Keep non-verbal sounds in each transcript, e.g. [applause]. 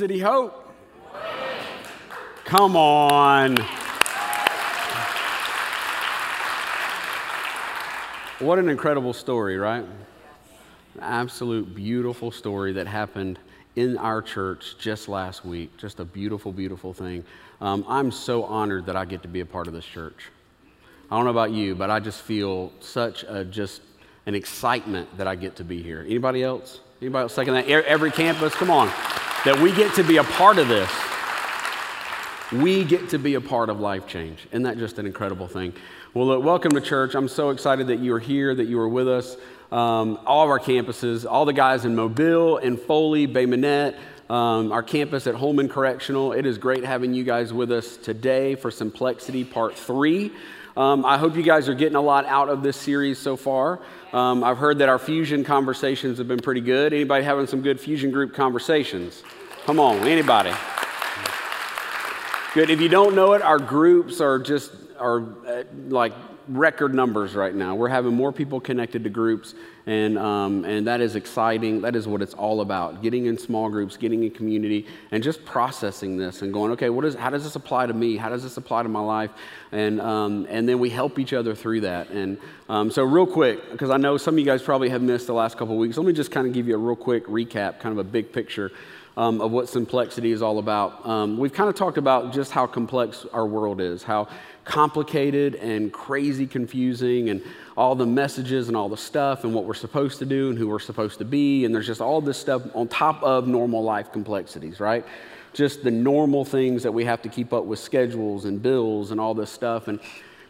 City Hope. Come on. What an incredible story, right? An absolute beautiful story that happened in our church just last week. Just a beautiful, beautiful thing. Um, I'm so honored that I get to be a part of this church. I don't know about you, but I just feel such a just an excitement that I get to be here. Anybody else? Anybody else second that? Every campus, come on. That we get to be a part of this. We get to be a part of life change. Isn't that just an incredible thing? Well, look, welcome to church. I'm so excited that you are here, that you are with us. Um, all of our campuses, all the guys in Mobile and Foley, Bay Minette, um, our campus at Holman Correctional. It is great having you guys with us today for Simplexity Part 3. Um, I hope you guys are getting a lot out of this series so far. Um, I've heard that our fusion conversations have been pretty good. Anybody having some good fusion group conversations? Come on, anybody? Good. If you don't know it, our groups are just are uh, like record numbers right now. We're having more people connected to groups, and, um, and that is exciting. That is what it's all about getting in small groups, getting in community, and just processing this and going, okay, what is, how does this apply to me? How does this apply to my life? And, um, and then we help each other through that. And um, so, real quick, because I know some of you guys probably have missed the last couple weeks, let me just kind of give you a real quick recap, kind of a big picture. Um, of what Simplexity is all about. Um, we've kind of talked about just how complex our world is, how complicated and crazy confusing and all the messages and all the stuff and what we're supposed to do and who we're supposed to be. And there's just all this stuff on top of normal life complexities, right? Just the normal things that we have to keep up with schedules and bills and all this stuff. And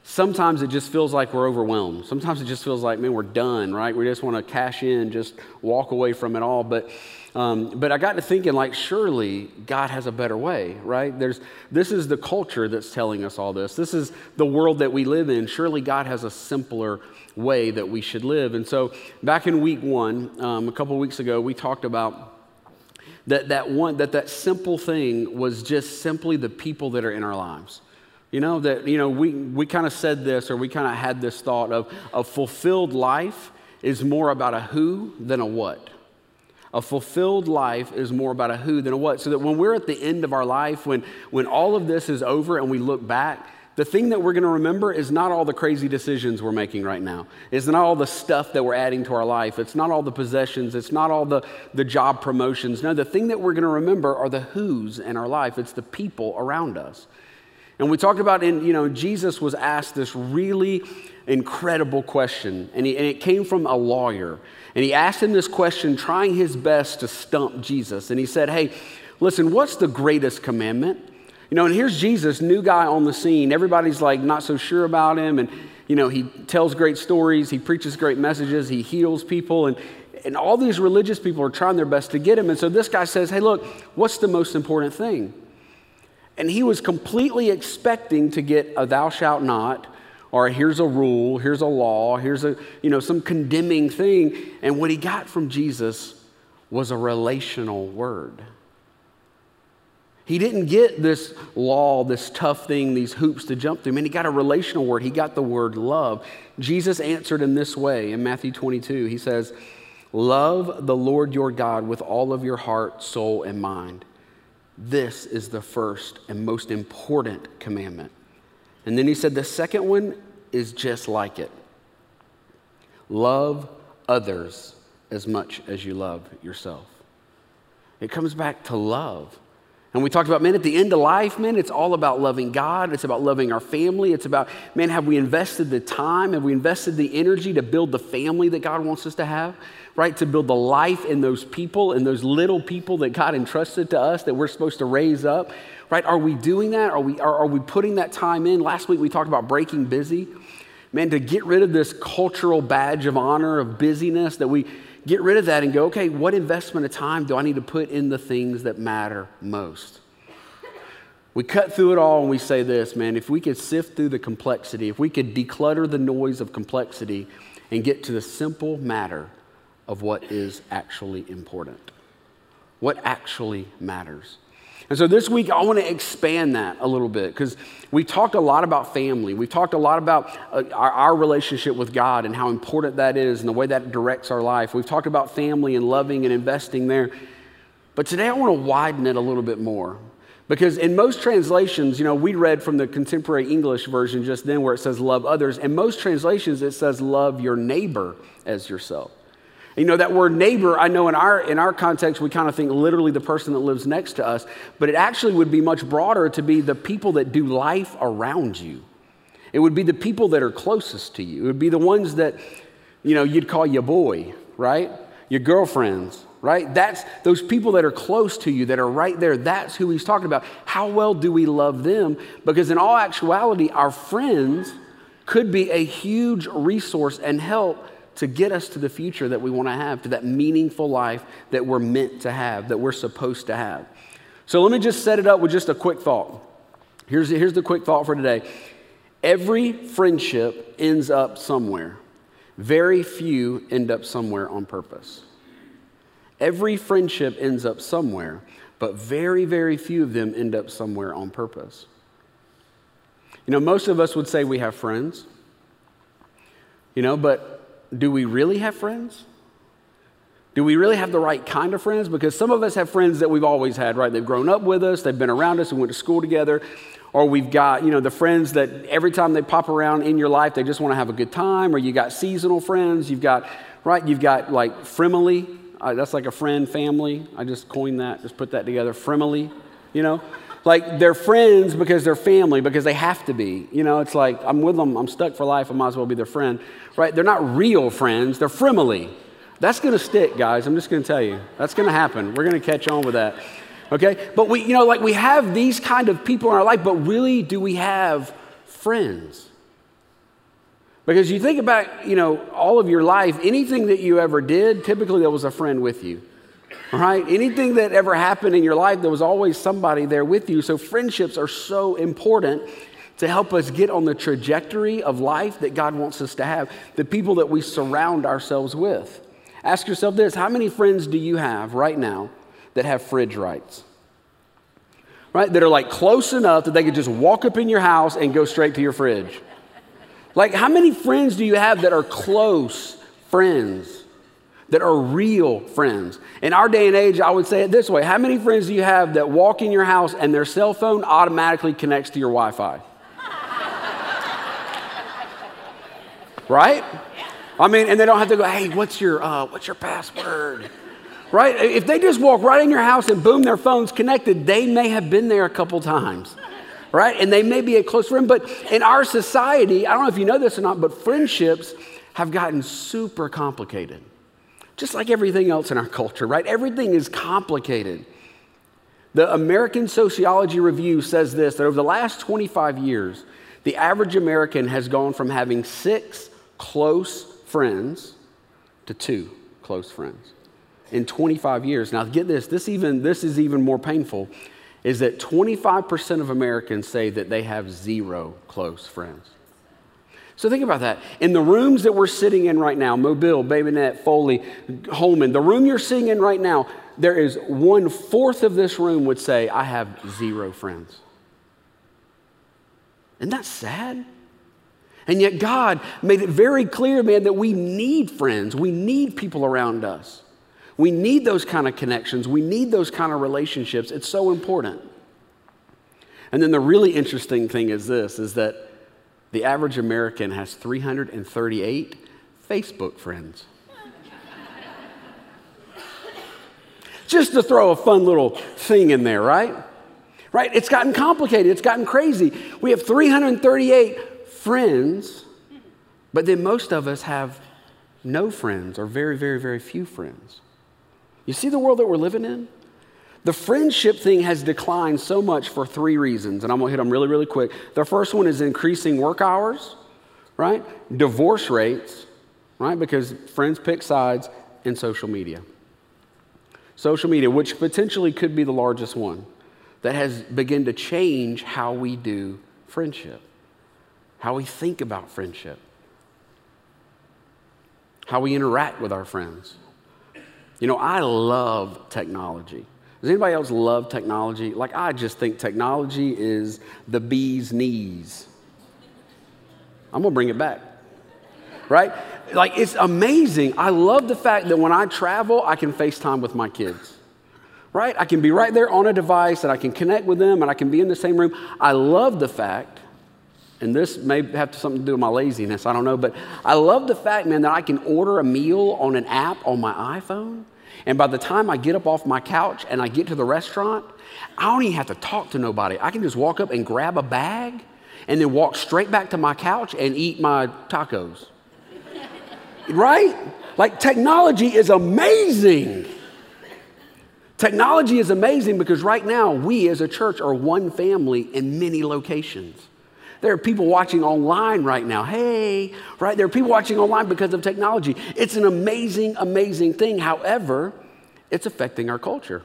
sometimes it just feels like we're overwhelmed. Sometimes it just feels like, man, we're done, right? We just want to cash in, just walk away from it all. But um, but I got to thinking, like, surely God has a better way, right? There's, this is the culture that's telling us all this. This is the world that we live in. Surely God has a simpler way that we should live. And so, back in week one, um, a couple weeks ago, we talked about that that one that that simple thing was just simply the people that are in our lives. You know that you know we we kind of said this or we kind of had this thought of a fulfilled life is more about a who than a what. A fulfilled life is more about a who than a what. So that when we're at the end of our life, when, when all of this is over and we look back, the thing that we're going to remember is not all the crazy decisions we're making right now. It's not all the stuff that we're adding to our life. It's not all the possessions. It's not all the, the job promotions. No, the thing that we're going to remember are the who's in our life. It's the people around us. And we talked about in, you know, Jesus was asked this really incredible question, and, he, and it came from a lawyer. And he asked him this question, trying his best to stump Jesus. And he said, Hey, listen, what's the greatest commandment? You know, and here's Jesus, new guy on the scene. Everybody's like not so sure about him. And, you know, he tells great stories, he preaches great messages, he heals people. And, and all these religious people are trying their best to get him. And so this guy says, Hey, look, what's the most important thing? And he was completely expecting to get a thou shalt not or here's a rule, here's a law, here's a, you know, some condemning thing. And what he got from Jesus was a relational word. He didn't get this law, this tough thing, these hoops to jump through. Man, he got a relational word. He got the word love. Jesus answered in this way in Matthew 22. He says, Love the Lord your God with all of your heart, soul, and mind. This is the first and most important commandment. And then he said, the second one is just like it love others as much as you love yourself. It comes back to love. And we talked about, man, at the end of life, man, it's all about loving God. It's about loving our family. It's about, man, have we invested the time? Have we invested the energy to build the family that God wants us to have? Right? To build the life in those people and those little people that God entrusted to us that we're supposed to raise up right? Are we doing that? Are we, are, are we putting that time in? Last week we talked about breaking busy. Man, to get rid of this cultural badge of honor of busyness, that we get rid of that and go, okay, what investment of time do I need to put in the things that matter most? We cut through it all and we say this, man, if we could sift through the complexity, if we could declutter the noise of complexity and get to the simple matter of what is actually important, what actually matters. And so this week, I want to expand that a little bit because we talked a lot about family. We've talked a lot about uh, our, our, relationship with God and how important that is and the way that directs our life. We've talked about family and loving and investing there. But today I want to widen it a little bit more. Because in most translations, you know, we read from the contemporary English version just then where it says love others. In most translations, it says love your neighbor as yourself. You know, that word neighbor, I know in our, in our context, we kind of think literally the person that lives next to us, but it actually would be much broader to be the people that do life around you. It would be the people that are closest to you. It would be the ones that, you know, you'd call your boy, right? Your girlfriends, right? That's those people that are close to you, that are right there. That's who he's talking about. How well do we love them? Because in all actuality, our friends could be a huge resource and help to get us to the future that we want to have, to that meaningful life that we're meant to have, that we're supposed to have. So let me just set it up with just a quick thought. Here's, here's the quick thought for today every friendship ends up somewhere, very few end up somewhere on purpose. Every friendship ends up somewhere, but very, very few of them end up somewhere on purpose. You know, most of us would say we have friends, you know, but do we really have friends? Do we really have the right kind of friends? Because some of us have friends that we've always had, right? They've grown up with us, they've been around us, we went to school together. Or we've got, you know, the friends that every time they pop around in your life, they just want to have a good time. Or you got seasonal friends. You've got, right? You've got like frimily. Uh, that's like a friend family. I just coined that, just put that together. Frimily, you know? Like they're friends because they're family, because they have to be. You know, it's like I'm with them, I'm stuck for life, I might as well be their friend right? They're not real friends, they're frimily. That's to stick, guys. I'm just to tell you. That's to happen. We're to catch on with that. Okay? But we, you know, like we have these kind of people in our life, but really, do we have friends? Because you think about, you know, all of your life, anything that you ever did, typically there was a friend with you. Right? Anything that ever happened in your life, there was always somebody there with you. So friendships are so important to help us get on the trajectory of life that God wants us to have, the people that we surround ourselves with. Ask yourself this how many friends do you have right now that have fridge rights? Right? That are like close enough that they could just walk up in your house and go straight to your fridge. Like, how many friends do you have that are close friends, that are real friends? In our day and age, I would say it this way How many friends do you have that walk in your house and their cell phone automatically connects to your Wi Fi? [laughs] right? I mean, and they don't have to go, hey, what's your, uh, what's your password? Right? If they just walk right in your house and boom, their phone's connected, they may have been there a couple times. Right? And they may be a close friend. But in our society, I don't know if you know this or not, but friendships have gotten super complicated. Just like everything else in our culture, right? Everything is complicated. The American Sociology Review says this that over the last 25 years, the average American has gone from having six close friends to two close friends in 25 years. Now, get this, this, even, this is even more painful, is that 25% of Americans say that they have zero close friends. So think about that. In the rooms that we're sitting in right now, Mobile, Bay Minette, Foley, Holman, the room you're sitting in right now, there is one fourth of this room would say, I have zero friends. Isn't that sad? And yet, God made it very clear, man, that we need friends. We need people around us. We need those kind of connections. We need those kind of relationships. It's so important. And then the really interesting thing is this is that the average American has 338 Facebook friends. Just to throw a fun little thing in there, right? Right? It's gotten complicated. It's gotten crazy. We have 338 friends, but then most of us have no friends or very, very, very few friends. You see the world that we're living in? The friendship thing has declined so much for three reasons, and I'm gonna hit them really, really quick. The first one is increasing work hours, right? Divorce rates, right? Because friends pick sides, and social media. Social media, which potentially could be the largest one, that has begun to change how we do friendship how we think about friendship, how we interact with our friends. You know, I love technology. Does anybody else love technology? Like, I just think technology is the bee's knees. I'm gonna bring it back, right? Like, it's amazing. I love the fact that when I travel, I can FaceTime with my kids right? I can be right there on a device and I can connect with them and I can be in the same room. I love the fact, and this may have something to do with my laziness, I don't know, but I love the fact, man, that I can order a meal on an app on my iPhone. And by the time I get up off my couch and I get to the restaurant, I don't even have to talk to nobody. I can just walk up and grab a bag and then walk straight back to my couch and eat my tacos. right? Like technology is amazing. Technology is amazing because right now we as a church are one family in many locations. There are people watching online right now. Hey, right? There are people watching online because of technology. It's an amazing, amazing thing. However, it's affecting our culture.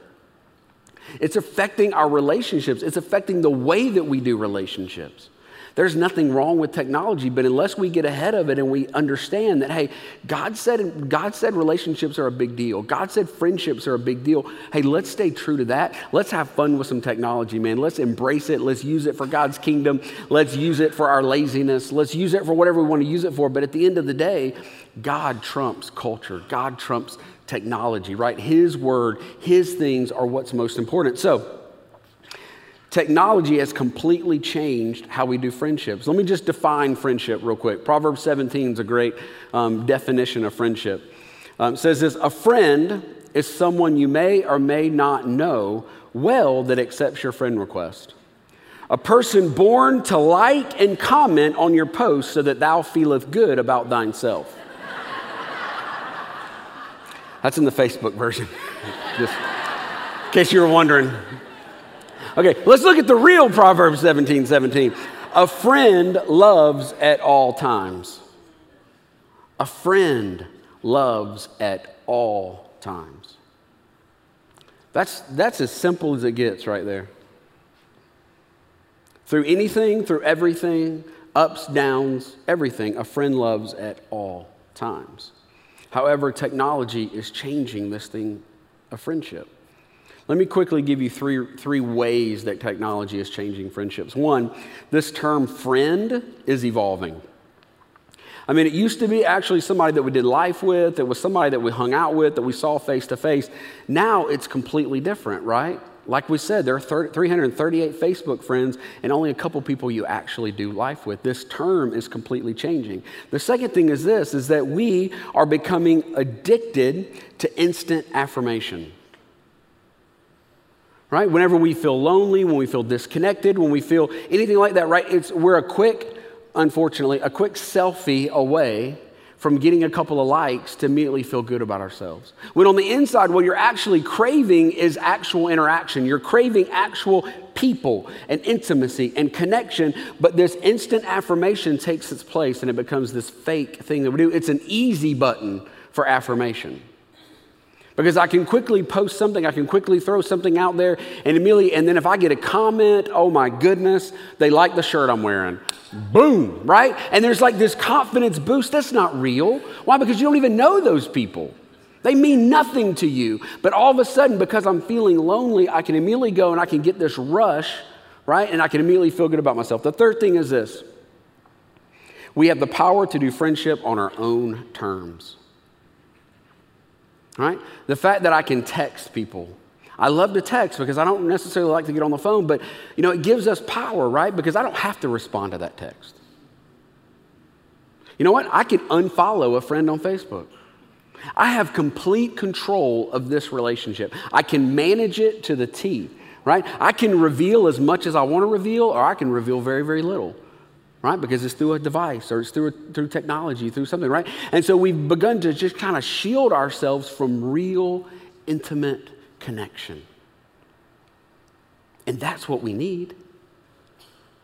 It's affecting our relationships. It's affecting the way that we do relationships. There's nothing wrong with technology, but unless we get ahead of it and we understand that, hey, God said, God said relationships are a big deal. God said friendships are a big deal. Hey, let's stay true to that. Let's have fun with some technology, man. Let's embrace it. Let's use it for God's kingdom. Let's use it for our laziness. Let's use it for whatever we want to use it for. But at the end of the day, God trumps culture. God trumps technology, right? His word, His things are what's most important. So, Technology has completely changed how we do friendships. Let me just define friendship real quick. Proverbs 17 is a great um, definition of friendship. Um, it says this A friend is someone you may or may not know well that accepts your friend request. A person born to like and comment on your post so that thou feeleth good about thyself. That's in the Facebook version, [laughs] just in case you were wondering. Okay, let's look at the real Proverbs 17 17. A friend loves at all times. A friend loves at all times. That's, that's as simple as it gets right there. Through anything, through everything, ups, downs, everything, a friend loves at all times. However, technology is changing this thing of friendship. Let me quickly give you three, three ways that technology is changing friendships. One, this term friend is evolving. I mean, it used to be actually somebody that we did life with, it was somebody that we hung out with, that we saw face to face. Now it's completely different, right? Like we said, there are 30, 338 Facebook friends and only a couple people you actually do life with. This term is completely changing. The second thing is this is that we are becoming addicted to instant affirmation right? Whenever we feel lonely, when we feel disconnected, when we feel anything like that, right? It's, we're a quick, unfortunately, a quick selfie away from getting a couple of likes to immediately feel good about ourselves. When on the inside, what you're actually craving is actual interaction. You're craving actual people and intimacy and connection, but this instant affirmation takes its place and it becomes this fake thing that we do. It's an easy button for affirmation. Because I can quickly post something, I can quickly throw something out there, and immediately, and then if I get a comment, oh my goodness, they like the shirt I'm wearing. Boom, right? And there's like this confidence boost. That's not real. Why? Because you don't even know those people. They mean nothing to you. But all of a sudden, because I'm feeling lonely, I can immediately go and I can get this rush, right? And I can immediately feel good about myself. The third thing is this we have the power to do friendship on our own terms right? The fact that I can text people. I love to text because I don't necessarily like to get on the phone, but you know, it gives us power, right? Because I don't have to respond to that text. You know what? I can unfollow a friend on Facebook. I have complete control of this relationship. I can manage it to the T, right? I can reveal as much as I want to reveal, or I can reveal very, very little right? Because it's through a device or it's through, through technology, through something, right? And so we've begun to just kind of shield ourselves from real, intimate connection. And that's what we need.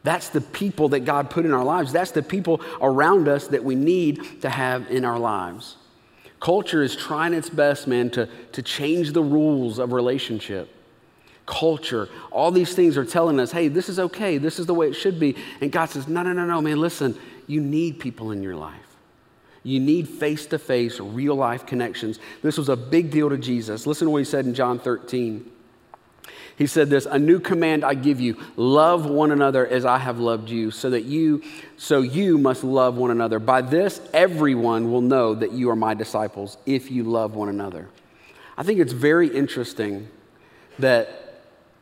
That's the people that God put in our lives. That's the people around us that we need to have in our lives. Culture is trying its best, man, to, to change the rules of relationship culture. All these things are telling us, hey, this is okay. This is the way it should be. And God says, no, no, no, no, man, listen, you need people in your life. You need face to face, real life connections. This was a big deal to Jesus. Listen to what he said in John 13. He said this, a new command I give you, love one another as I have loved you, so that you so you must love one another. By this everyone will know that you are my disciples if you love one another. I think it's very interesting that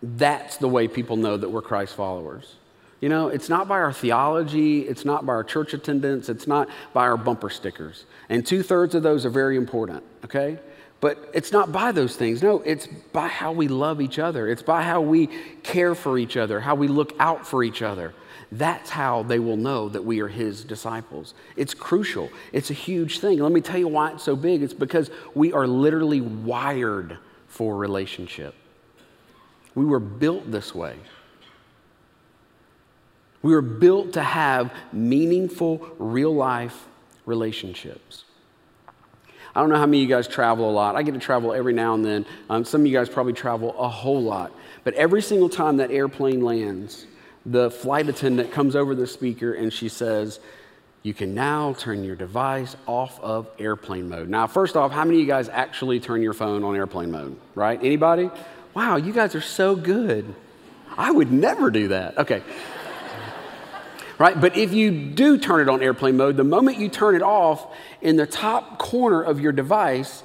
that's the way people know that we're Christ followers. You know, it's not by our theology, it's not by our church attendance, it's not by our bumper stickers. And two thirds of those are very important, okay? But it's not by those things. No, it's by how we love each other. It's by how we care for each other, how we look out for each other. That's how they will know that we are his disciples. It's crucial. It's a huge thing. Let me tell you why it's so big. It's because we are literally wired for relationship. We were built this way. We were built to have meaningful, real life relationships. I don't know how many of you guys travel a lot. I get to travel every now and then. Um, some of you guys probably travel a whole lot. But every single time that airplane lands, the flight attendant comes over the speaker and she says, You can now turn your device off of airplane mode. Now, first off, how many of you guys actually turn your phone on airplane mode? Right? Anybody? Wow, you guys are so good. I would never do that. Okay right? But if you do turn it on airplane mode, the moment you turn it off, in the top corner of your device,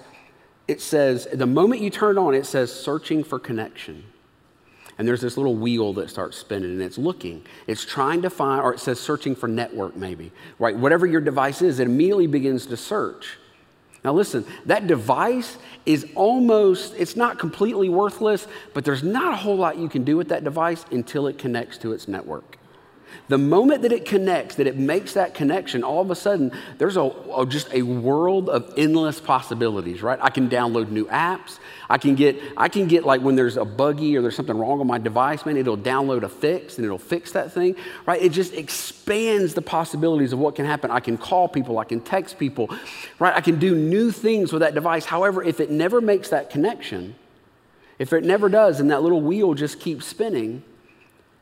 it says, the moment you turn it on, it says searching for connection. And there's this little wheel that starts spinning and it's looking. It's trying to find, or it says searching for network maybe, right? Whatever your device is, it immediately begins to search. Now, listen, that device is almost, it's not completely worthless, but there's not a whole lot you can do with that device until it connects to its network. The moment that it connects, that it makes that connection, all of a sudden, there's a, a, just a world of endless possibilities, right? I can download new apps. I can get, I can get like when there's a buggy or there's something wrong on my device, man, it'll download a fix and it'll fix that thing, right? It just expands the possibilities of what can happen. I can call people, I can text people, right? I can do new things with that device. However, if it never makes that connection, if it never does and that little wheel just keeps spinning,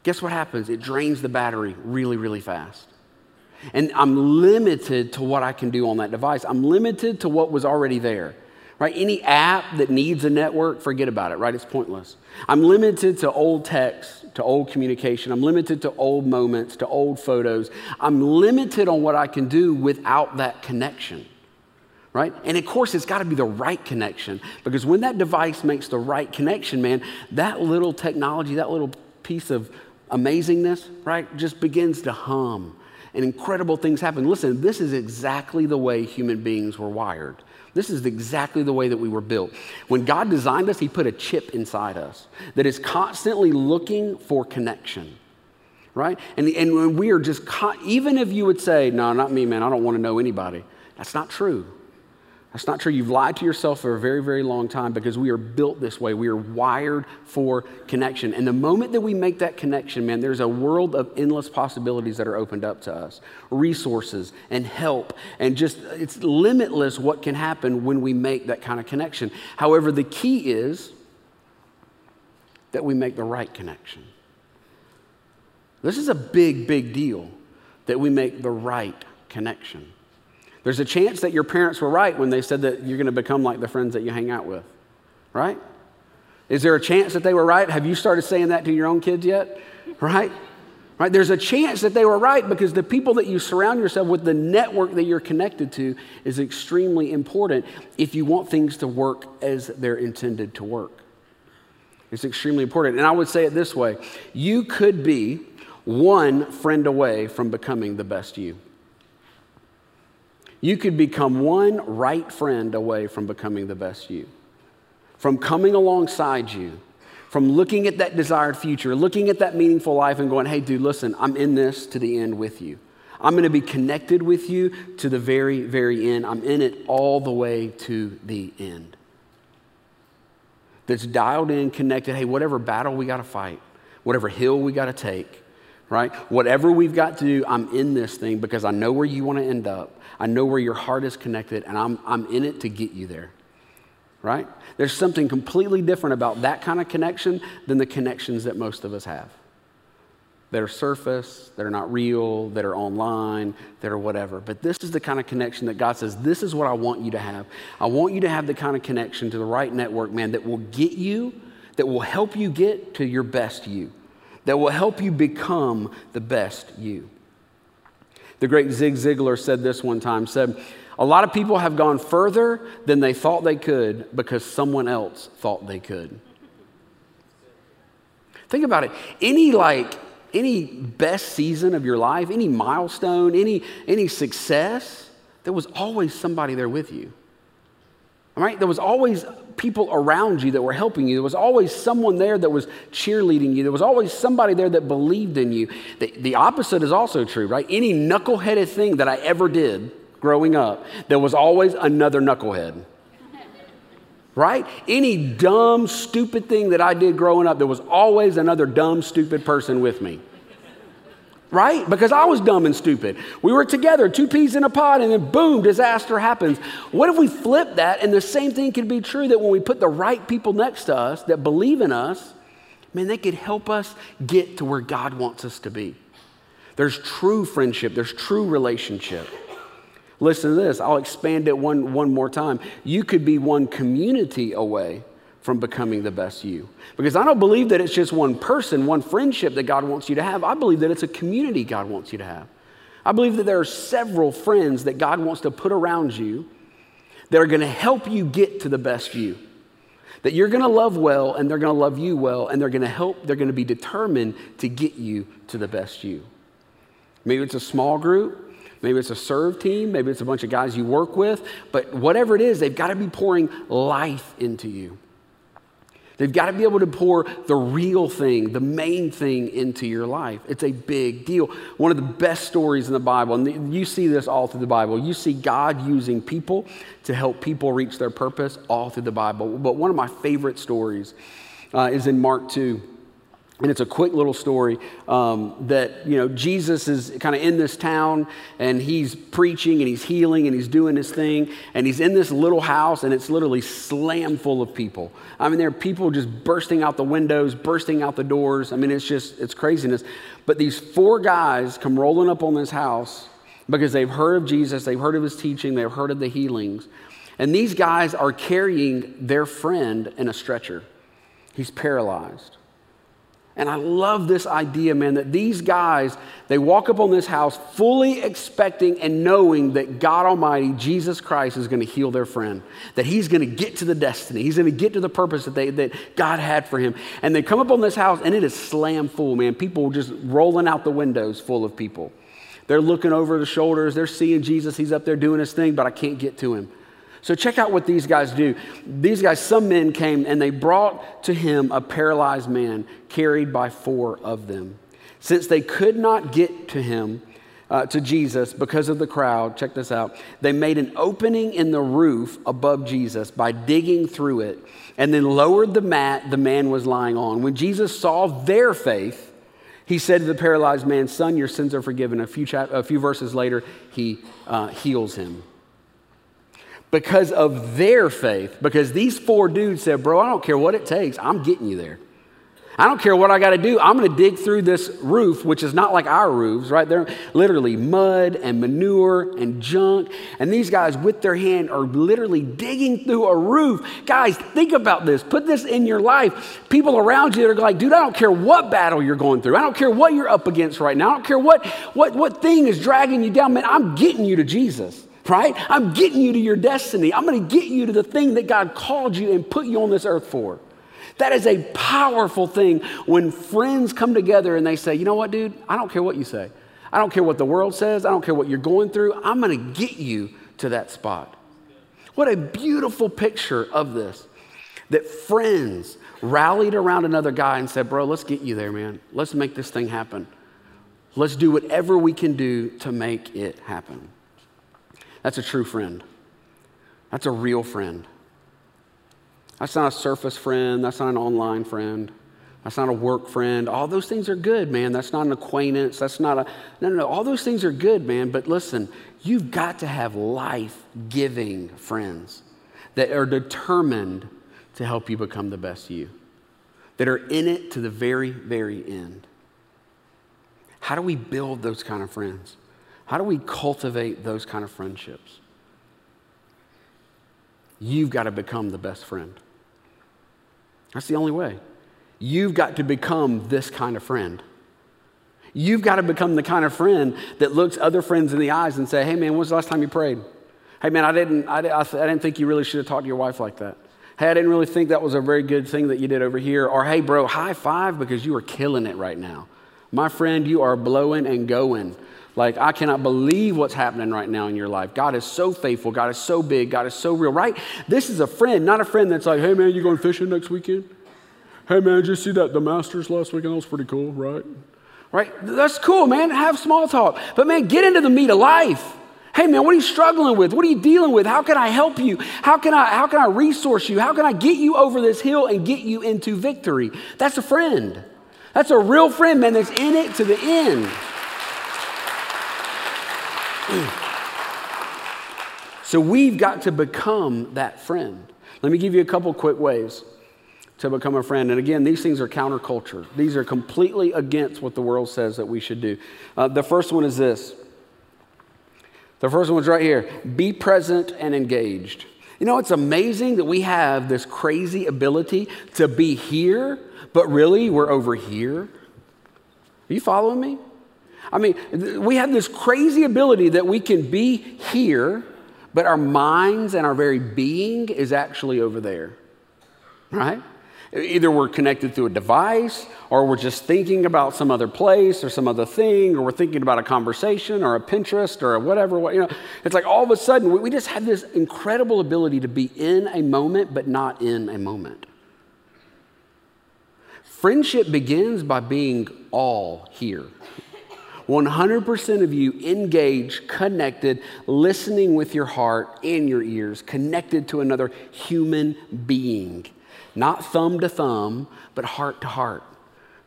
guess what happens? It drains the battery really, really fast. And I'm limited to what I can do on that device. I'm limited to what was already there. Right? Any app that needs a network, forget about it, right? It's pointless. I'm limited to old text, to old communication. I'm limited to old moments, to old photos. I'm limited on what I can do without that connection. Right? And of course, it's got to be the right connection because when that device makes the right connection, man, that little technology, that little piece of amazingness, right, just begins to hum and incredible things happen. Listen, this is exactly the way human beings were wired. This is exactly the way that we were built. When God designed us, He put a chip inside us that is constantly looking for connection, right? And, and we are just, even if you would say, no, not me, man, I don't want to know anybody, that's not true. That's not true. You've lied to yourself for a very, very long time because we are built this way. We are wired for connection. And the moment that we make that connection, man, there's a world of endless possibilities that are opened up to us resources and help. And just, it's limitless what can happen when we make that kind of connection. However, the key is that we make the right connection. This is a big, big deal that we make the right connection. There's a chance that your parents were right when they said that you're going to become like the friends that you hang out with, right? Is there a chance that they were right? Have you started saying that to your own kids yet? Right? Right? There's a chance that they were right because the people that you surround yourself with, the network that you're connected to, is extremely important if you want things to work as they're intended to work. It's extremely important. And I would say it this way you could be one friend away from becoming the best you. You could become one right friend away from becoming the best you, from coming alongside you, from looking at that desired future, looking at that meaningful life and going, hey, dude, listen, I'm in this to the end with you. I'm going to be connected with you to the very, very end. I'm in it all the way to the end. That's dialed in, connected. Hey, whatever battle we got to fight, whatever hill we got to take, right? Whatever we've got to do, I'm in this thing because I know where you want to end up. I know where your heart is connected, and I'm, I'm in it to get you there. Right? There's something completely different about that kind of connection than the connections that most of us have. That are surface, that are not real, that are online, that are whatever. But this is the kind of connection that God says, This is what I want you to have. I want you to have the kind of connection to the right network, man, that will get you, that will help you get to your best you, that will help you become the best you. The great Zig Ziglar said this one time, said, a lot of people have gone further than they thought they could because someone else thought they could. Think about it. Any like any best season of your life, any milestone, any any success, there was always somebody there with you. All right? There was always people around you that were helping you. There was always someone there that was cheerleading you. There was always somebody there that believed in you. The, the opposite is also true, right? Any knuckleheaded thing that I ever did growing up, there was always another knucklehead. Right? Any dumb, stupid thing that I did growing up, there was always another dumb, stupid person with me right? Because I was dumb and stupid. We were together, two peas in a pod, and then boom, disaster happens. What if we flip that and the same thing could be true that when we put the right people next to us that believe in us, man, they could help us get to where God wants us to be. There's true friendship, there's true relationship. Listen to this, I'll expand it one, one more time. You could be one community away from becoming the best you. Because I don't believe that it's just one person, one friendship that God wants you to have. I believe that it's a community God wants you to have. I believe that there are several friends that God wants to put around you that are going to help you get to the best you. That you're going to love well and they're going to love you well and they're going to help, they're going to be determined to get you to the best you. Maybe it's a small group, Maybe it's a serve team, maybe it's a bunch of guys you work with, but whatever it is, they've got to be pouring life into you. They've got to be able to pour the real thing, the main thing into your life. It's a big deal. One of the best stories in the Bible, and you see this all through the Bible, you see God using people to help people reach their purpose all through the Bible. But one of my favorite stories uh, is in Mark 2. And it's a quick little story um, that, you know, Jesus is kind of in this town and he's preaching and he's healing and he's doing his thing. And he's in this little house and it's literally slam full of people. I mean, there are people just bursting out the windows, bursting out the doors. I mean, it's just, it's craziness. But these four guys come rolling up on this house because they've heard of Jesus, they've heard of his teaching, they've heard of the healings. And these guys are carrying their friend in a stretcher. He's paralyzed. And I love this idea, man, that these guys, they walk up on this house fully expecting and knowing that God Almighty, Jesus Christ, is going to heal their friend, that he's going to get to the destiny, he's going to get to the purpose that, they, that God had for him. And they come up on this house, and it is slam full, man. People just rolling out the windows full of people. They're looking over the shoulders, they're seeing Jesus, he's up there doing his thing, but I can't get to him. So check out what these guys do. These guys, some men came and they brought to him a paralyzed man carried by four of them. Since they could not get to him, uh, to Jesus because of the crowd, check this out. They made an opening in the roof above Jesus by digging through it and then lowered the mat the man was lying on. When Jesus saw their faith, he said to the paralyzed man, Son, your sins are forgiven. A few, chap- a few verses later, he uh, heals him because of their faith. Because these four dudes said, Bro, I don't care what it takes, I'm getting you there. I don't care what I got to do. I'm going to dig through this roof, which is not like our roofs, right? They're literally mud and manure and junk. And these guys, with their hand, are literally digging through a roof. Guys, think about this. Put this in your life. People around you are like, dude, I don't care what battle you're going through. I don't care what you're up against right now. I don't care what, what, what thing is dragging you down. Man, I'm getting you to Jesus right? I'm getting you to your destiny. I'm going to get you to the thing that God called you and put you on this earth for. That is a powerful thing when friends come together and they say, you know what, dude? I don't care what you say. I don't care what the world says. I don't care what you're going through. I'm going to get you to that spot. What a beautiful picture of this. That friends rallied around another guy and said, Bro, let's get you there, man. Let's make this thing happen. Let's do whatever we can do to make it happen. That's a true friend. That's a real friend. That's not a surface friend. That's not an online friend. That's not a work friend. All those things are good, man. That's not an acquaintance. That's not a, no, no, no. All those things are good, man. But listen, you've got to have life giving friends that are determined to help you become the best you, that are in it to the very, very end. How do we build those kind of friends? How do we cultivate those kind of friendships? You've got to become the best friend. That's the only way. You've got to become this kind of friend. You've got to become the kind of friend that looks other friends in the eyes and say, hey man, when's the last time you prayed? Hey man, I didn't, I, I, I didn't think you really should have talked to your wife like that. Hey, I didn't really think that was a very good thing that you did over here. Or, hey, bro, high five because you are killing it right now. My friend, you are blowing and going. Like, I cannot believe what's happening right now in your life. God is so faithful. God is so big. God is so real, right? This is a friend, not a friend that's like, hey, man, you going fishing next weekend? Hey, man, did you see that the Masters last weekend? That was pretty cool, right? Right? That's cool, man. Have small talk. But, man, get into the meat of life. Hey man, what are you struggling with? What are you dealing with? How can I help you? How can I how can I resource you? How can I get you over this hill and get you into victory? That's a friend. That's a real friend, man, that's in it to the end. [clears throat] so we've got to become that friend. Let me give you a couple quick ways to become a friend. And again, these things are counterculture. These are completely against what the world says that we should do. Uh, the first one is this the first one's right here be present and engaged. You know, it's amazing that we have this crazy ability to be here, but really we're over here. Are you following me? I mean, we have this crazy ability that we can be here, but our minds and our very being is actually over there, right? Either we're connected through a device, or we're just thinking about some other place or some other thing, or we're thinking about a conversation or a Pinterest or a whatever. You know, it's like all of a sudden we just have this incredible ability to be in a moment, but not in a moment. Friendship begins by being all here. 100% of you engaged, connected, listening with your heart and your ears, connected to another human being. Not thumb to thumb, but heart to heart,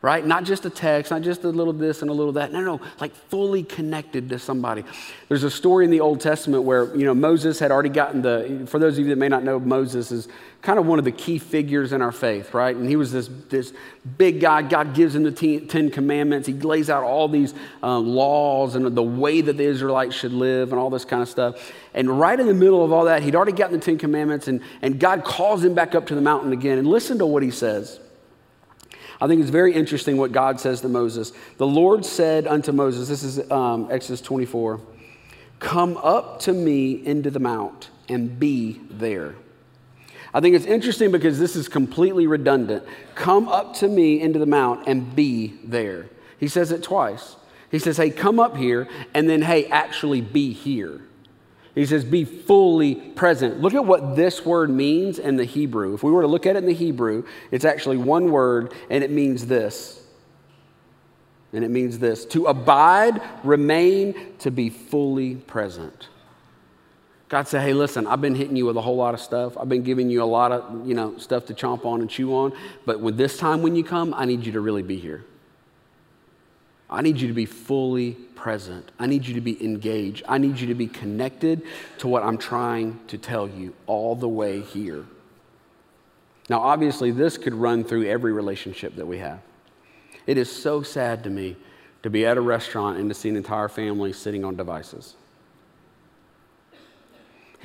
right? Not just a text, not just a little this and a little that. No, no, like fully connected to somebody. There's a story in the Old Testament where, you know, Moses had already gotten the, for those of you that may not know, Moses is kind of one of the key figures in our faith, right? And he was this, this big guy. God gives him the Ten Commandments. He lays out all these uh, laws and the way that the Israelites should live and all this kind of stuff. And right in the middle of all that, he'd already gotten the Ten Commandments, and, and God calls him back up to the mountain again. And listen to what he says. I think it's very interesting what God says to Moses. The Lord said unto Moses, this is um, Exodus 24, Come up to me into the mount and be there. I think it's interesting because this is completely redundant. Come up to me into the mount and be there. He says it twice. He says, Hey, come up here, and then, hey, actually be here. He says, be fully present. Look at what this word means in the Hebrew. If we were to look at it in the Hebrew, it's actually one word, and it means this. And it means this to abide, remain, to be fully present. God said, hey, listen, I've been hitting you with a whole lot of stuff. I've been giving you a lot of, you know, stuff to chomp on and chew on. But with this time when you come, I need you to really be here. I need you to be fully present. I need you to be engaged. I need you to be connected to what I'm trying to tell you all the way here. Now, obviously, this could run through every relationship that we have. It is so sad to me to be at a restaurant and to see an entire family sitting on devices.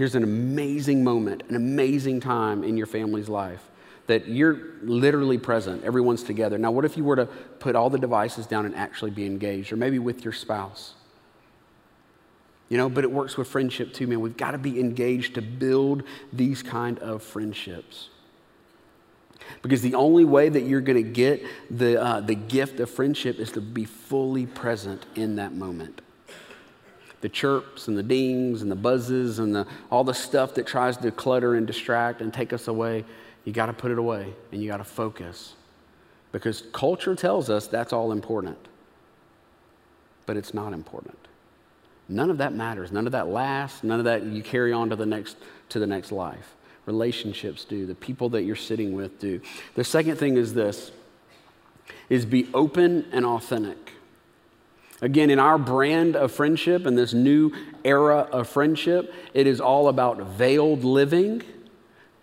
Here's an amazing moment, an amazing time in your family's life that you're literally present, everyone's together. Now, what if you were to put all the devices down and actually be engaged, or maybe with your spouse? You know, but it works with friendship too, man. We've got to be engaged to build these kind of friendships. Because the only way that you're going to get the, uh, the gift of friendship is to be fully present in that moment. The chirps and the dings and the buzzes and the, all the stuff that tries to clutter and distract and take us away you got to put it away and you got to focus. Because culture tells us that's all important, but it's not important. None of that matters. None of that lasts. None of that you carry on to the next, to the next life. Relationships do. The people that you're sitting with do. The second thing is this is be open and authentic. Again, in our brand of friendship and this new era of friendship, it is all about veiled living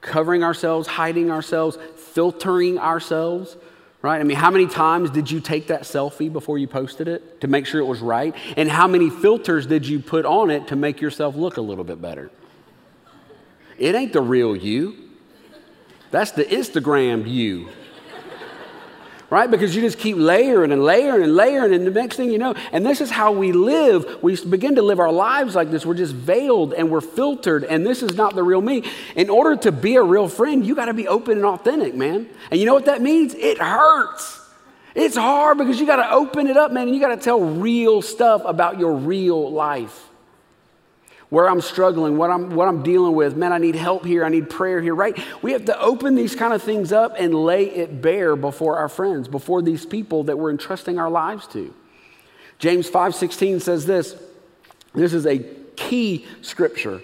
covering ourselves, hiding ourselves, filtering ourselves, right? I mean, how many times did you take that selfie before you posted it to make sure it was right? And how many filters did you put on it to make yourself look a little bit better? It ain't the real you. That's the Instagram you. Right? Because you just keep layering and layering and layering, and the next thing you know, and this is how we live. We begin to live our lives like this. We're just veiled and we're filtered, and this is not the real me. In order to be a real friend, you got to be open and authentic, man. And you know what that means? It hurts. It's hard because you got to open it up, man, and you got to tell real stuff about your real life where I'm struggling, what I'm, what I'm dealing with. Man, I need help here. I need prayer here, right? We have to open these kind of things up and lay it bare before our friends, before these people that we're entrusting our lives to. James 5:16 says this. This is a key scripture.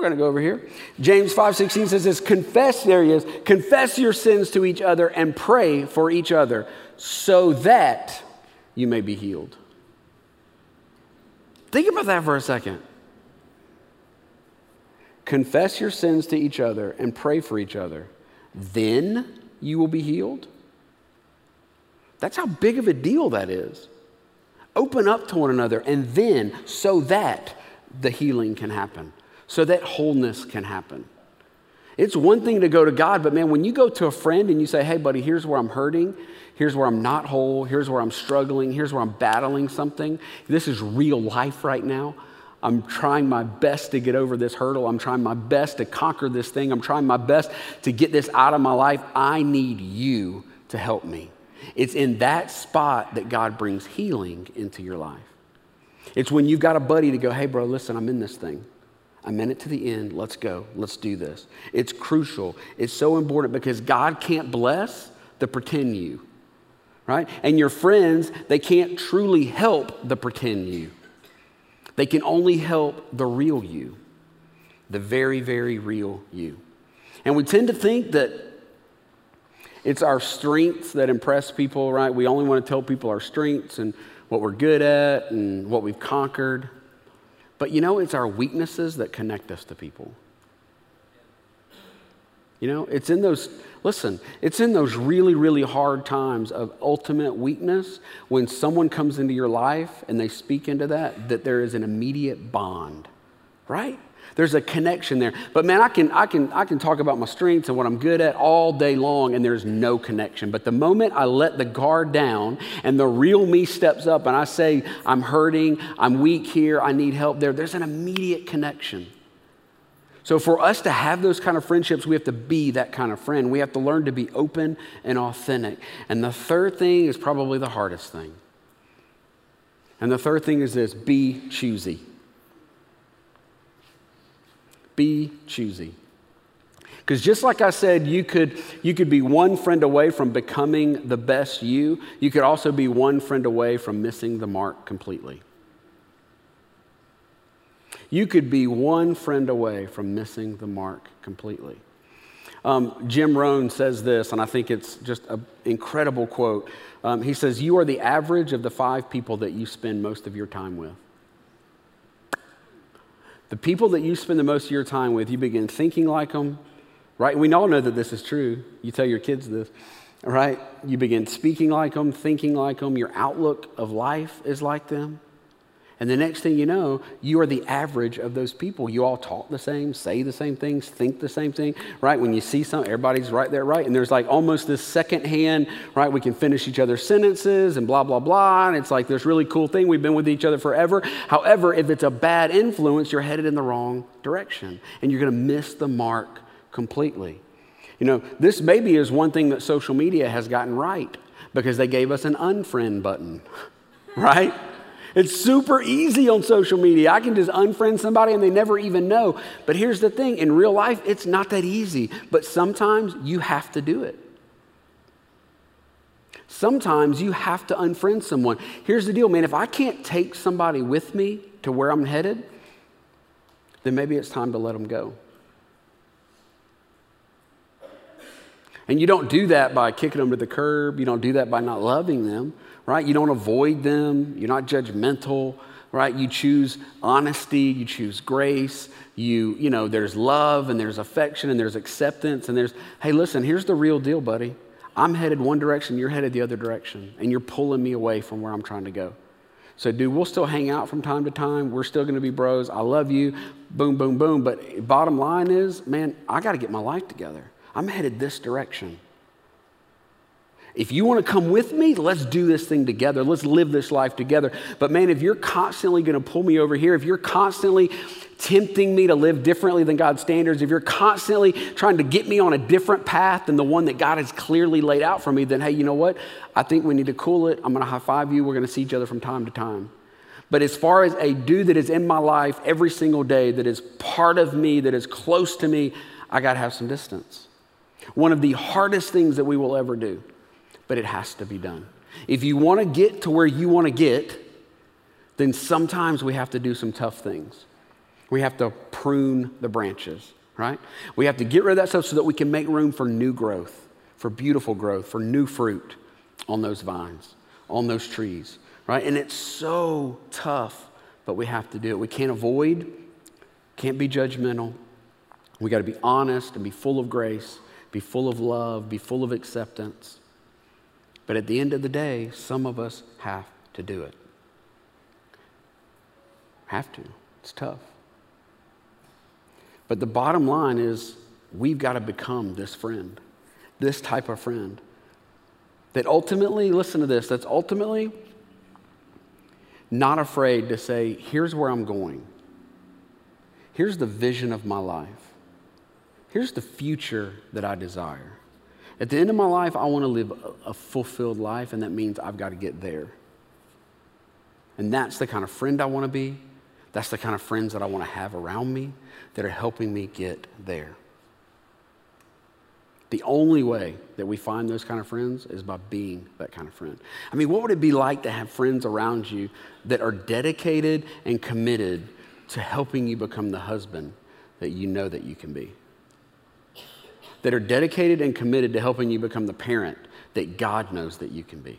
We're going to go over here. James 5:16 says this, confess there he is, confess your sins to each other and pray for each other so that you may be healed. Think about that for a second. Confess your sins to each other and pray for each other. Then you will be healed. That's how big of a deal that is. Open up to one another, and then so that the healing can happen, so that wholeness can happen. It's one thing to go to God, but man, when you go to a friend and you say, hey, buddy, here's where I'm hurting, Here's where I'm not whole. Here's where I'm struggling. Here's where I'm battling something. This is real life right now. I'm trying my best to get over this hurdle. I'm trying my best to conquer this thing. I'm trying my best to get this out of my life. I need you to help me. It's in that spot that God brings healing into your life. It's when you've got a buddy to go, hey, bro, listen, I'm in this thing. I'm in it to the end. Let's go. Let's do this. It's crucial. It's so important because God can't bless the pretend you right? And your friends, they can't truly help the pretend you. They can only help the real you, the very, very real you. And we tend to think that it's our strengths that impress people, right? We only want to tell people our strengths and what we're good at and what we've conquered. But you know, it's our weaknesses that connect us to people. You know, it's in those, listen, it's in those really, really hard times of ultimate weakness when someone comes into your life and they speak into that, that there is an immediate bond, right? There's a connection there. But man, I can, I, can, I can talk about my strengths and what I'm good at all day long, and there's no connection. But the moment I let the guard down and the real me steps up and I say, I'm hurting, I'm weak here, I need help there, there's an immediate connection. So, for us to have those kind of friendships, we have to be that kind of friend. We have to learn to be open and authentic. And the third thing is probably the hardest thing. And the third thing is this be choosy. Be choosy. Because just like I said, you could, you could be one friend away from becoming the best you, you could also be one friend away from missing the mark completely. You could be one friend away from missing the mark completely. Um, Jim Rohn says this, and I think it's just an incredible quote. Um, he says, You are the average of the five people that you spend most of your time with. The people that you spend the most of your time with, you begin thinking like them, right? We all know that this is true. You tell your kids this, right? You begin speaking like them, thinking like them. Your outlook of life is like them. And the next thing you know, you are the average of those people. You all talk the same, say the same things, think the same thing, right? When you see something, everybody's right there, right? And there's like almost this second hand, right? We can finish each other's sentences and blah, blah, blah. And it's like this really cool thing. We've been with each other forever. However, if it's a bad influence, you're headed in the wrong direction and you're going to miss the mark completely. You know, this maybe is one thing that social media has gotten right because they gave us an unfriend button, [laughs] right? It's super easy on social media. I can just unfriend somebody and they never even know. But here's the thing in real life, it's not that easy. But sometimes you have to do it. Sometimes you have to unfriend someone. Here's the deal, man. If I can't take somebody with me to where I'm headed, then maybe it's time to let them go. And you don't do that by kicking them to the curb. You don't do that by not loving them right? You don't avoid them, you're not judgmental, right? You choose honesty, you choose grace, you, you know, there's love and there's affection and there's acceptance and there's, hey, listen, here's the real deal, buddy. I'm headed one direction, you're headed the other direction, and you're pulling me away from where I'm trying to go. So, dude, we'll still hang out from time to time. We're still going to be bros. I love you. Boom, boom, boom. But bottom line is, man, I got to get my life together. I'm headed this direction. If you want to come with me, let's do this thing together. Let's live this life together. But man, if you're constantly going to pull me over here, if you're constantly tempting me to live differently than God's standards, if you're constantly trying to get me on a different path than the one that God has clearly laid out for me, then hey, you know what? I think we need to cool it. I'm going to high five you. We're going to see each other from time to time. But as far as a dude that is in my life every single day, that is part of me, that is close to me, I got to have some distance. One of the hardest things that we will ever do, but it has to be done. If you want to get to where you want to get, then sometimes we have to do some tough things. We have to prune the branches, right? We have to get rid of that stuff so that we can make room for new growth, for beautiful growth, for new fruit on those vines, on those trees, right? And it's so tough, but we have to do it. We can't avoid, can't be judgmental. We got to be honest and be full of grace, be full of love, be full of acceptance. But at the end of the day, some of us have to do it. Have to. It's tough. But the bottom line is we've got to become this friend, this type of friend. That ultimately, listen to this, that's ultimately not afraid to say, here's where I'm going. Here's the vision of my life. Here's the future that I desire. At the end of my life, I want to live a, fulfilled life, and that means I've got to get there. And that's the kind of friend I want to be. That's the kind of friends that I want to have around me that are helping me get there. The only way that we find those kind of friends is by being that kind of friend. I mean, what would it be like to have friends around you that are dedicated and committed to helping you become the husband that you know that you can be? That are dedicated and committed to helping you become the parent that God knows that you can be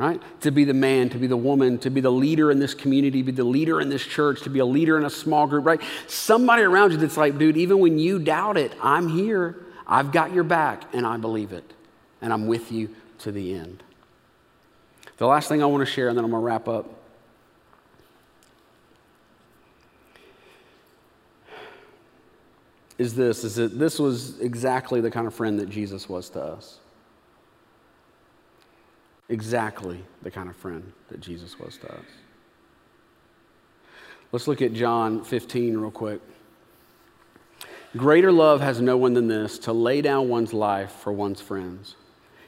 right? To be the man, to be the woman, to be the leader in this community, be the leader in this church, to be a leader in a small group, right? Somebody around you that's like, dude, even when you doubt it, I'm here. I've got your back and I believe it. And I'm with you to the end. The last thing I want to share, and then I'm going to wrap up. Is this, is that this was exactly the kind of friend that Jesus was to us exactly the kind of friend that Jesus was to us. Let's look at John 15 real quick. Greater love has no one than this to lay down one's life for one's friends.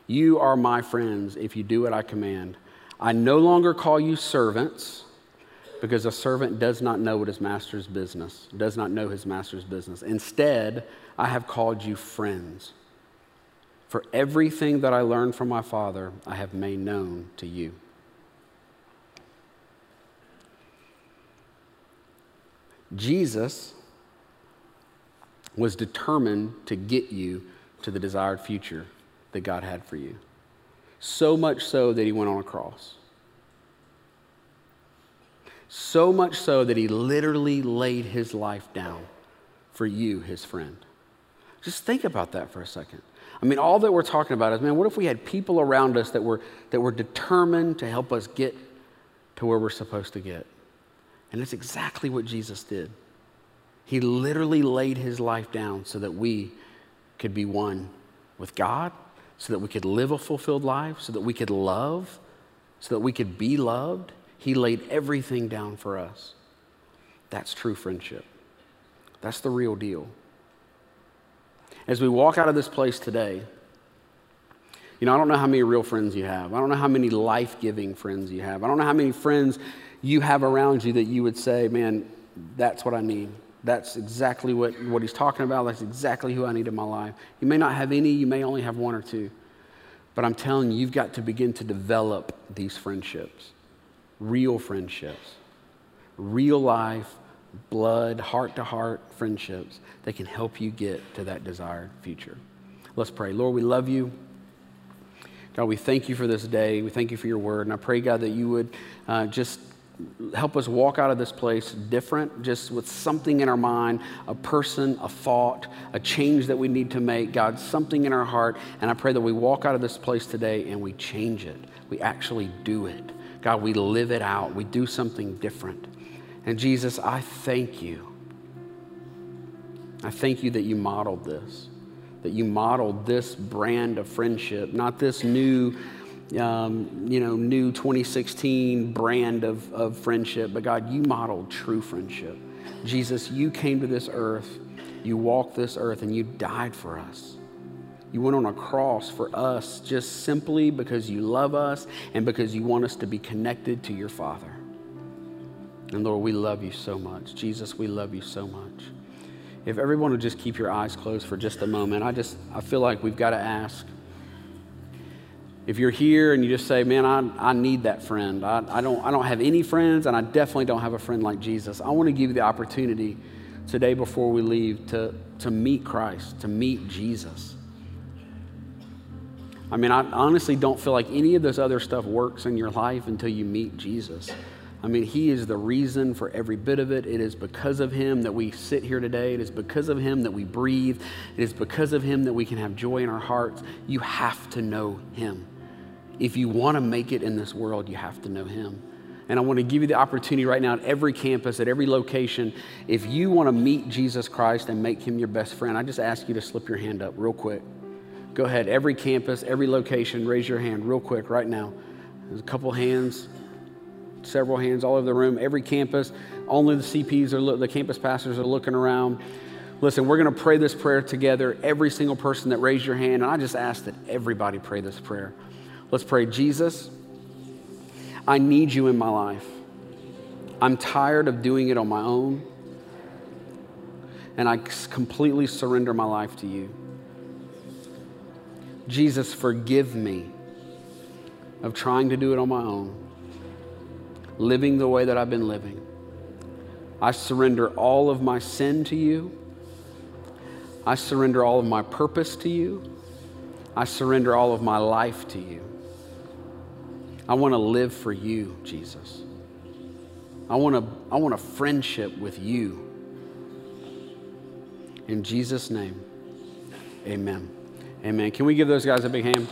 You are my friends if you do what I command. I no longer call you servants because a servant does not know what his master's business, does not know his master's business. Instead, I have called you friends. For everything that I learned from my Father, I have made known to you. Jesus was determined to get you to the desired future that God had for you. So much so that he went on a cross. So much so that he literally laid his life down for you, his friend. Just think about that for a second. I mean, all that we're talking about is, man, what if we had people around us that were, that were determined to help us get to where we're supposed to get? And it's exactly what Jesus did. He literally laid his life down so that we could be one with God, so that we could live a fulfilled life, so that we could love, so that we could be loved. He laid everything down for us. That's true friendship. That's the real deal as we walk out of this place today, you know, I don't know how many real friends you have. I don't know how many life giving friends you have. I don't know how many friends you have around you that you would say, man, that's what I need. That's exactly what, what he's talking about. That's exactly who I need in my life. You may not have any, you may only have one or two. But I'm telling you, you've got to begin to develop these friendships real friendships, real life, blood, heart to heart friendships that can help you get to that desired future. Let's pray. Lord, we love you. God, we thank you for this day. We thank you for your word. And I pray, God, that you would uh, just help us walk out of this place different, just with something in our mind, a person, a thought, a change that we need to make. God, something in our heart. And I pray that we walk out of this place today and we change it. We actually do it. God, we live it out. We do something different. And Jesus, I thank you. I thank you that you modeled this, that you modeled this brand of friendship, not this new, um, you know, new 2016 brand of, of friendship, but God, you modeled true friendship. Jesus, you came to this earth, you walked this earth, and you died for us. You went on a cross for us just simply because you love us and because you want us to be connected to your Father. And Lord, we love you so much. Jesus, we love you so much. If everyone would just keep your eyes closed for just a moment, I just I feel like we've got to ask. If you're here and you just say, man, I, I need that friend. I, I, don't, I don't have any friends, and I definitely don't have a friend like Jesus. I want to give you the opportunity today before we leave to, to meet Christ, to meet Jesus. I mean, I honestly don't feel like any of this other stuff works in your life until you meet Jesus. I mean, He is the reason for every bit of it. It is because of Him that we sit here today. It is because of Him that we breathe. It is because of Him that we can have joy in our hearts. You have to know Him. If you want to make it in this world, you have to know Him. And I want to give you the opportunity right now at every campus, at every location. If you want to meet Jesus Christ and make Him your best friend, I just ask you to slip your hand up real quick. Go ahead, every campus, every location, raise your hand real quick right now. There's a couple hands, several hands all over the room. Every campus, only the CPs are the campus pastors are looking around. Listen, we're going to pray this prayer together. Every single person that raised your hand, and I just ask that everybody pray this prayer. Let's pray, Jesus. I need you in my life. I'm tired of doing it on my own, and I completely surrender my life to you. Jesus, forgive me of trying to do it on my own, living the way that I've been living. I surrender all of my sin to you. I surrender all of my purpose to you. I surrender all of my life to you. I want to live for you, Jesus. I want to I want a friendship with you. In Jesus' name, amen. Amen. Can we give those guys a big hand?